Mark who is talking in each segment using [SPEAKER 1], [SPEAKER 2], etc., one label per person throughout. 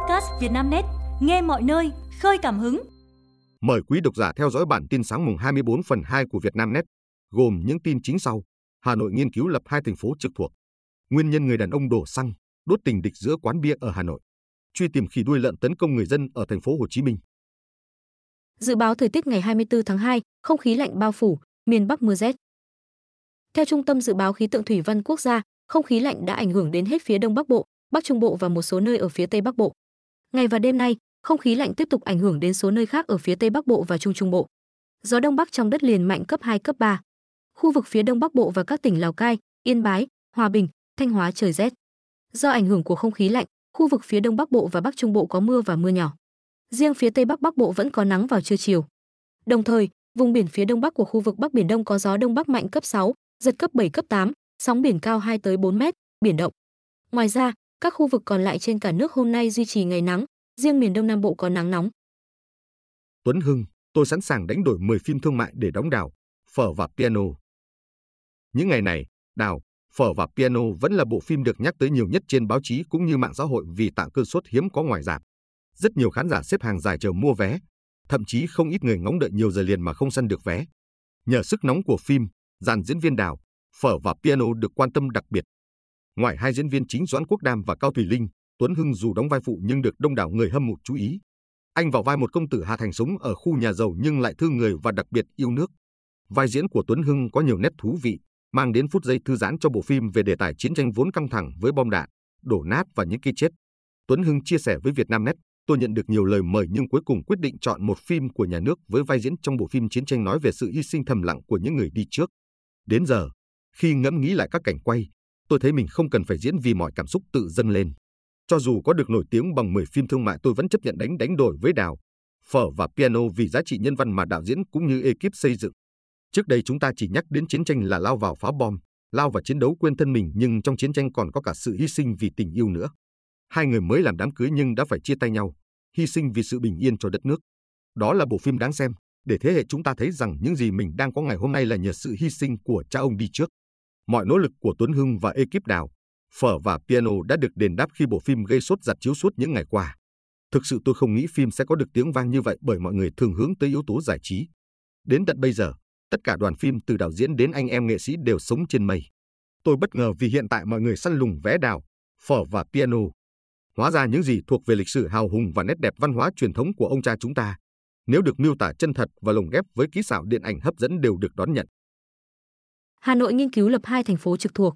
[SPEAKER 1] podcast Vietnamnet, nghe mọi nơi, khơi cảm hứng.
[SPEAKER 2] Mời quý độc giả theo dõi bản tin sáng mùng 24 phần 2 của Vietnamnet, gồm những tin chính sau. Hà Nội nghiên cứu lập hai thành phố trực thuộc. Nguyên nhân người đàn ông đổ xăng, đốt tình địch giữa quán bia ở Hà Nội. Truy tìm khỉ đuôi lợn tấn công người dân ở thành phố Hồ Chí Minh.
[SPEAKER 3] Dự báo thời tiết ngày 24 tháng 2, không khí lạnh bao phủ, miền Bắc mưa rét. Theo Trung tâm Dự báo Khí tượng Thủy văn Quốc gia, không khí lạnh đã ảnh hưởng đến hết phía Đông Bắc Bộ, Bắc Trung Bộ và một số nơi ở phía Tây Bắc Bộ. Ngày và đêm nay, không khí lạnh tiếp tục ảnh hưởng đến số nơi khác ở phía Tây Bắc Bộ và Trung Trung Bộ. Gió đông bắc trong đất liền mạnh cấp 2 cấp 3. Khu vực phía Đông Bắc Bộ và các tỉnh Lào Cai, Yên Bái, Hòa Bình, Thanh Hóa trời rét. Do ảnh hưởng của không khí lạnh, khu vực phía Đông Bắc Bộ và Bắc Trung Bộ có mưa và mưa nhỏ. Riêng phía Tây Bắc Bắc Bộ vẫn có nắng vào trưa chiều. Đồng thời, vùng biển phía đông bắc của khu vực Bắc Biển Đông có gió đông bắc mạnh cấp 6, giật cấp 7 cấp 8, sóng biển cao 2 tới 4 mét, biển động. Ngoài ra, các khu vực còn lại trên cả nước hôm nay duy trì ngày nắng, riêng miền Đông Nam Bộ có nắng nóng.
[SPEAKER 2] Tuấn Hưng, tôi sẵn sàng đánh đổi 10 phim thương mại để đóng đào, phở và piano. Những ngày này, đào, phở và piano vẫn là bộ phim được nhắc tới nhiều nhất trên báo chí cũng như mạng xã hội vì tạng cơn suất hiếm có ngoài rạp. Rất nhiều khán giả xếp hàng dài chờ mua vé, thậm chí không ít người ngóng đợi nhiều giờ liền mà không săn được vé. Nhờ sức nóng của phim, dàn diễn viên đào, phở và piano được quan tâm đặc biệt. Ngoài hai diễn viên chính Doãn Quốc Đam và Cao Thùy Linh, Tuấn Hưng dù đóng vai phụ nhưng được đông đảo người hâm mộ chú ý. Anh vào vai một công tử Hà Thành sống ở khu nhà giàu nhưng lại thương người và đặc biệt yêu nước. Vai diễn của Tuấn Hưng có nhiều nét thú vị, mang đến phút giây thư giãn cho bộ phim về đề tài chiến tranh vốn căng thẳng với bom đạn, đổ nát và những cái chết. Tuấn Hưng chia sẻ với Vietnamnet, tôi nhận được nhiều lời mời nhưng cuối cùng quyết định chọn một phim của nhà nước với vai diễn trong bộ phim chiến tranh nói về sự hy sinh thầm lặng của những người đi trước. Đến giờ, khi ngẫm nghĩ lại các cảnh quay, tôi thấy mình không cần phải diễn vì mọi cảm xúc tự dâng lên. Cho dù có được nổi tiếng bằng 10 phim thương mại tôi vẫn chấp nhận đánh đánh đổi với đào, phở và piano vì giá trị nhân văn mà đạo diễn cũng như ekip xây dựng. Trước đây chúng ta chỉ nhắc đến chiến tranh là lao vào phá bom, lao vào chiến đấu quên thân mình nhưng trong chiến tranh còn có cả sự hy sinh vì tình yêu nữa. Hai người mới làm đám cưới nhưng đã phải chia tay nhau, hy sinh vì sự bình yên cho đất nước. Đó là bộ phim đáng xem, để thế hệ chúng ta thấy rằng những gì mình đang có ngày hôm nay là nhờ sự hy sinh của cha ông đi trước. Mọi nỗ lực của Tuấn Hưng và ekip đào, phở và piano đã được đền đáp khi bộ phim gây sốt giặt chiếu suốt những ngày qua. Thực sự tôi không nghĩ phim sẽ có được tiếng vang như vậy bởi mọi người thường hướng tới yếu tố giải trí. Đến tận bây giờ, tất cả đoàn phim từ đạo diễn đến anh em nghệ sĩ đều sống trên mây. Tôi bất ngờ vì hiện tại mọi người săn lùng vé đào, phở và piano. Hóa ra những gì thuộc về lịch sử hào hùng và nét đẹp văn hóa truyền thống của ông cha chúng ta, nếu được miêu tả chân thật và lồng ghép với kỹ xảo điện ảnh hấp dẫn đều được đón nhận.
[SPEAKER 3] Hà Nội nghiên cứu lập hai thành phố trực thuộc.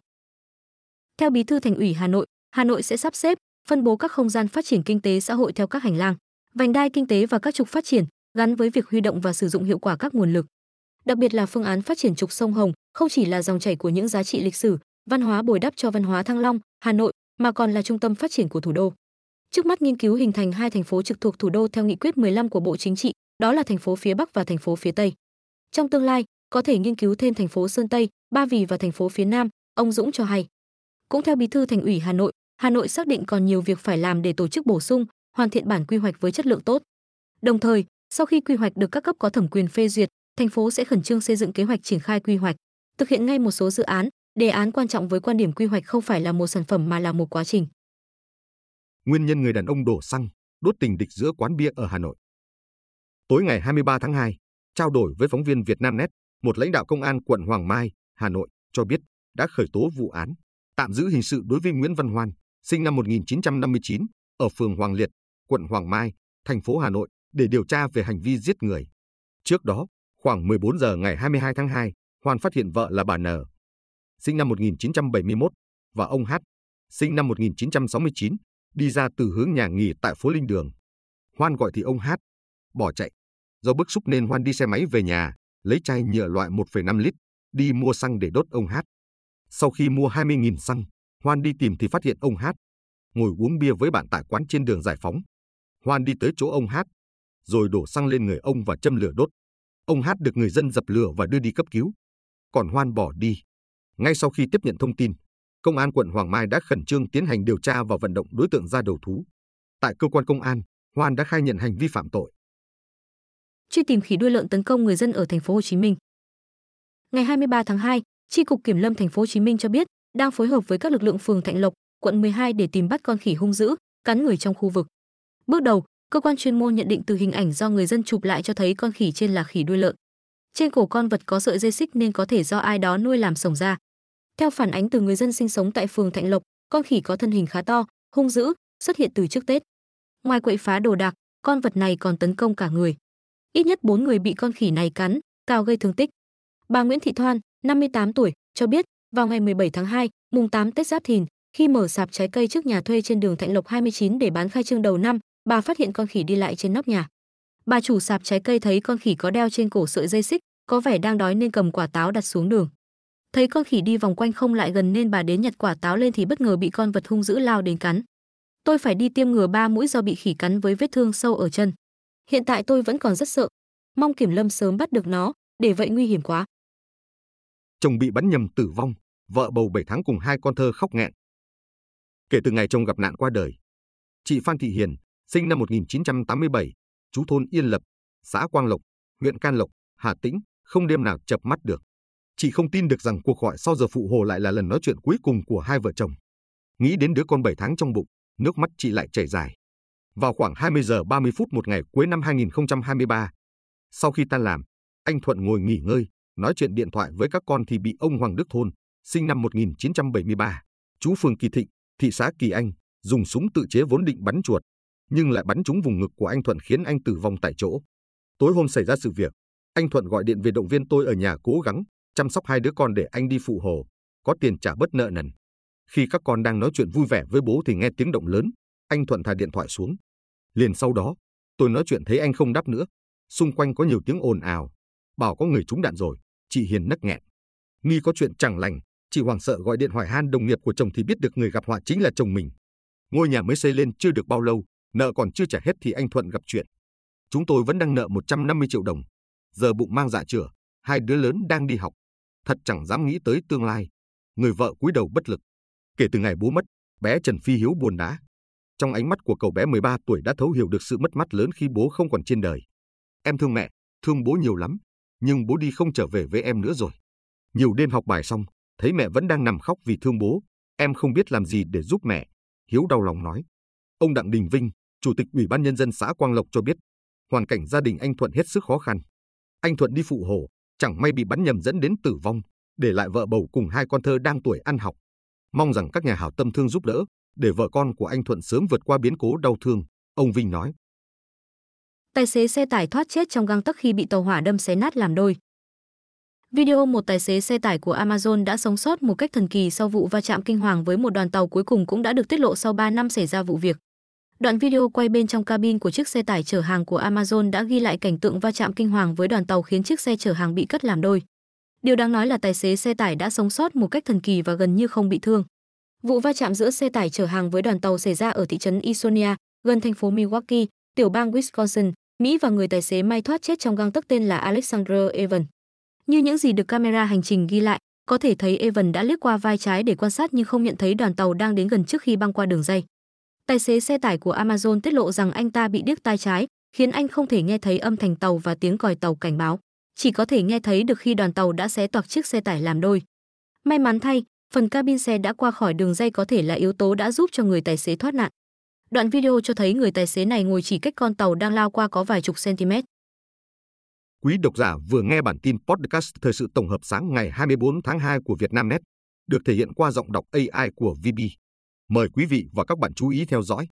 [SPEAKER 3] Theo Bí thư Thành ủy Hà Nội, Hà Nội sẽ sắp xếp, phân bố các không gian phát triển kinh tế xã hội theo các hành lang, vành đai kinh tế và các trục phát triển, gắn với việc huy động và sử dụng hiệu quả các nguồn lực. Đặc biệt là phương án phát triển trục sông Hồng, không chỉ là dòng chảy của những giá trị lịch sử, văn hóa bồi đắp cho văn hóa Thăng Long, Hà Nội, mà còn là trung tâm phát triển của thủ đô. Trước mắt nghiên cứu hình thành hai thành phố trực thuộc thủ đô theo nghị quyết 15 của Bộ Chính trị, đó là thành phố phía Bắc và thành phố phía Tây. Trong tương lai, có thể nghiên cứu thêm thành phố Sơn Tây, Ba Vì và thành phố phía Nam, ông Dũng cho hay. Cũng theo Bí thư Thành ủy Hà Nội, Hà Nội xác định còn nhiều việc phải làm để tổ chức bổ sung, hoàn thiện bản quy hoạch với chất lượng tốt. Đồng thời, sau khi quy hoạch được các cấp có thẩm quyền phê duyệt, thành phố sẽ khẩn trương xây dựng kế hoạch triển khai quy hoạch, thực hiện ngay một số dự án, đề án quan trọng với quan điểm quy hoạch không phải là một sản phẩm mà là một quá trình.
[SPEAKER 2] Nguyên nhân người đàn ông đổ xăng, đốt tình địch giữa quán bia ở Hà Nội. Tối ngày 23 tháng 2, trao đổi với phóng viên Vietnamnet, một lãnh đạo công an quận Hoàng Mai, Hà Nội cho biết đã khởi tố vụ án, tạm giữ hình sự đối với Nguyễn Văn Hoan, sinh năm 1959, ở phường Hoàng Liệt, quận Hoàng Mai, thành phố Hà Nội để điều tra về hành vi giết người. Trước đó, khoảng 14 giờ ngày 22 tháng 2, Hoan phát hiện vợ là bà N, sinh năm 1971, và ông H, sinh năm 1969, đi ra từ hướng nhà nghỉ tại phố Linh Đường. Hoan gọi thì ông H, bỏ chạy. Do bức xúc nên Hoan đi xe máy về nhà, lấy chai nhựa loại 1,5 lít, đi mua xăng để đốt ông Hát. Sau khi mua 20.000 xăng, Hoan đi tìm thì phát hiện ông Hát ngồi uống bia với bạn tại quán trên đường Giải Phóng. Hoan đi tới chỗ ông Hát, rồi đổ xăng lên người ông và châm lửa đốt. Ông Hát được người dân dập lửa và đưa đi cấp cứu. Còn Hoan bỏ đi. Ngay sau khi tiếp nhận thông tin, Công an quận Hoàng Mai đã khẩn trương tiến hành điều tra và vận động đối tượng ra đầu thú. Tại cơ quan công an, Hoan đã khai nhận hành vi phạm tội
[SPEAKER 3] truy tìm khỉ đuôi lợn tấn công người dân ở thành phố Hồ Chí Minh. Ngày 23 tháng 2, Tri cục Kiểm lâm thành phố Hồ Chí Minh cho biết đang phối hợp với các lực lượng phường Thạnh Lộc, quận 12 để tìm bắt con khỉ hung dữ, cắn người trong khu vực. Bước đầu, cơ quan chuyên môn nhận định từ hình ảnh do người dân chụp lại cho thấy con khỉ trên là khỉ đuôi lợn. Trên cổ con vật có sợi dây xích nên có thể do ai đó nuôi làm sổng ra. Theo phản ánh từ người dân sinh sống tại phường Thạnh Lộc, con khỉ có thân hình khá to, hung dữ, xuất hiện từ trước Tết. Ngoài quậy phá đồ đạc, con vật này còn tấn công cả người. Ít nhất 4 người bị con khỉ này cắn, cao gây thương tích. Bà Nguyễn Thị Thoan, 58 tuổi, cho biết, vào ngày 17 tháng 2, mùng 8 Tết Giáp Thìn, khi mở sạp trái cây trước nhà thuê trên đường Thạnh Lộc 29 để bán khai trương đầu năm, bà phát hiện con khỉ đi lại trên nóc nhà. Bà chủ sạp trái cây thấy con khỉ có đeo trên cổ sợi dây xích, có vẻ đang đói nên cầm quả táo đặt xuống đường. Thấy con khỉ đi vòng quanh không lại gần nên bà đến nhặt quả táo lên thì bất ngờ bị con vật hung dữ lao đến cắn. Tôi phải đi tiêm ngừa ba mũi do bị khỉ cắn với vết thương sâu ở chân. Hiện tại tôi vẫn còn rất sợ. Mong kiểm lâm sớm bắt được nó, để vậy nguy hiểm quá.
[SPEAKER 2] Chồng bị bắn nhầm tử vong, vợ bầu 7 tháng cùng hai con thơ khóc nghẹn. Kể từ ngày chồng gặp nạn qua đời, chị Phan Thị Hiền, sinh năm 1987, chú thôn Yên Lập, xã Quang Lộc, huyện Can Lộc, Hà Tĩnh, không đêm nào chập mắt được. Chị không tin được rằng cuộc gọi sau giờ phụ hồ lại là lần nói chuyện cuối cùng của hai vợ chồng. Nghĩ đến đứa con 7 tháng trong bụng, nước mắt chị lại chảy dài. Vào khoảng 20 giờ 30 phút một ngày cuối năm 2023, sau khi tan làm, anh Thuận ngồi nghỉ ngơi, nói chuyện điện thoại với các con thì bị ông Hoàng Đức Thôn, sinh năm 1973, chú phường Kỳ Thịnh, thị xã Kỳ Anh, dùng súng tự chế vốn định bắn chuột, nhưng lại bắn trúng vùng ngực của anh Thuận khiến anh tử vong tại chỗ. Tối hôm xảy ra sự việc, anh Thuận gọi điện về động viên tôi ở nhà cố gắng chăm sóc hai đứa con để anh đi phụ hồ, có tiền trả bớt nợ nần. Khi các con đang nói chuyện vui vẻ với bố thì nghe tiếng động lớn, anh Thuận thả điện thoại xuống. Liền sau đó, tôi nói chuyện thấy anh không đáp nữa. Xung quanh có nhiều tiếng ồn ào, bảo có người trúng đạn rồi, chị Hiền nấc nghẹn. Nghi có chuyện chẳng lành, chị Hoàng sợ gọi điện hỏi han đồng nghiệp của chồng thì biết được người gặp họa chính là chồng mình. Ngôi nhà mới xây lên chưa được bao lâu, nợ còn chưa trả hết thì anh Thuận gặp chuyện. Chúng tôi vẫn đang nợ 150 triệu đồng. Giờ bụng mang dạ chửa, hai đứa lớn đang đi học. Thật chẳng dám nghĩ tới tương lai. Người vợ cúi đầu bất lực. Kể từ ngày bố mất, bé Trần Phi Hiếu buồn đá. Trong ánh mắt của cậu bé 13 tuổi đã thấu hiểu được sự mất mát lớn khi bố không còn trên đời. Em thương mẹ, thương bố nhiều lắm, nhưng bố đi không trở về với em nữa rồi. Nhiều đêm học bài xong, thấy mẹ vẫn đang nằm khóc vì thương bố, em không biết làm gì để giúp mẹ. Hiếu đau lòng nói. Ông Đặng Đình Vinh, Chủ tịch Ủy ban Nhân dân xã Quang Lộc cho biết, hoàn cảnh gia đình anh Thuận hết sức khó khăn. Anh Thuận đi phụ hồ, chẳng may bị bắn nhầm dẫn đến tử vong, để lại vợ bầu cùng hai con thơ đang tuổi ăn học. Mong rằng các nhà hảo tâm thương giúp đỡ, để vợ con của anh Thuận sớm vượt qua biến cố đau thương, ông Vinh nói.
[SPEAKER 3] Tài xế xe tải thoát chết trong găng tấc khi bị tàu hỏa đâm xé nát làm đôi. Video một tài xế xe tải của Amazon đã sống sót một cách thần kỳ sau vụ va chạm kinh hoàng với một đoàn tàu cuối cùng cũng đã được tiết lộ sau 3 năm xảy ra vụ việc. Đoạn video quay bên trong cabin của chiếc xe tải chở hàng của Amazon đã ghi lại cảnh tượng va chạm kinh hoàng với đoàn tàu khiến chiếc xe chở hàng bị cắt làm đôi. Điều đáng nói là tài xế xe tải đã sống sót một cách thần kỳ và gần như không bị thương. Vụ va chạm giữa xe tải chở hàng với đoàn tàu xảy ra ở thị trấn Isonia, gần thành phố Milwaukee, tiểu bang Wisconsin, Mỹ và người tài xế may thoát chết trong gang tấc tên là Alexander Evan. Như những gì được camera hành trình ghi lại, có thể thấy Evan đã liếc qua vai trái để quan sát nhưng không nhận thấy đoàn tàu đang đến gần trước khi băng qua đường dây. Tài xế xe tải của Amazon tiết lộ rằng anh ta bị điếc tai trái, khiến anh không thể nghe thấy âm thanh tàu và tiếng còi tàu cảnh báo, chỉ có thể nghe thấy được khi đoàn tàu đã xé toạc chiếc xe tải làm đôi. May mắn thay, phần cabin xe đã qua khỏi đường dây có thể là yếu tố đã giúp cho người tài xế thoát nạn. Đoạn video cho thấy người tài xế này ngồi chỉ cách con tàu đang lao qua có vài chục cm.
[SPEAKER 2] Quý độc giả vừa nghe bản tin podcast thời sự tổng hợp sáng ngày 24 tháng 2 của Vietnamnet, được thể hiện qua giọng đọc AI của VB. Mời quý vị và các bạn chú ý theo dõi.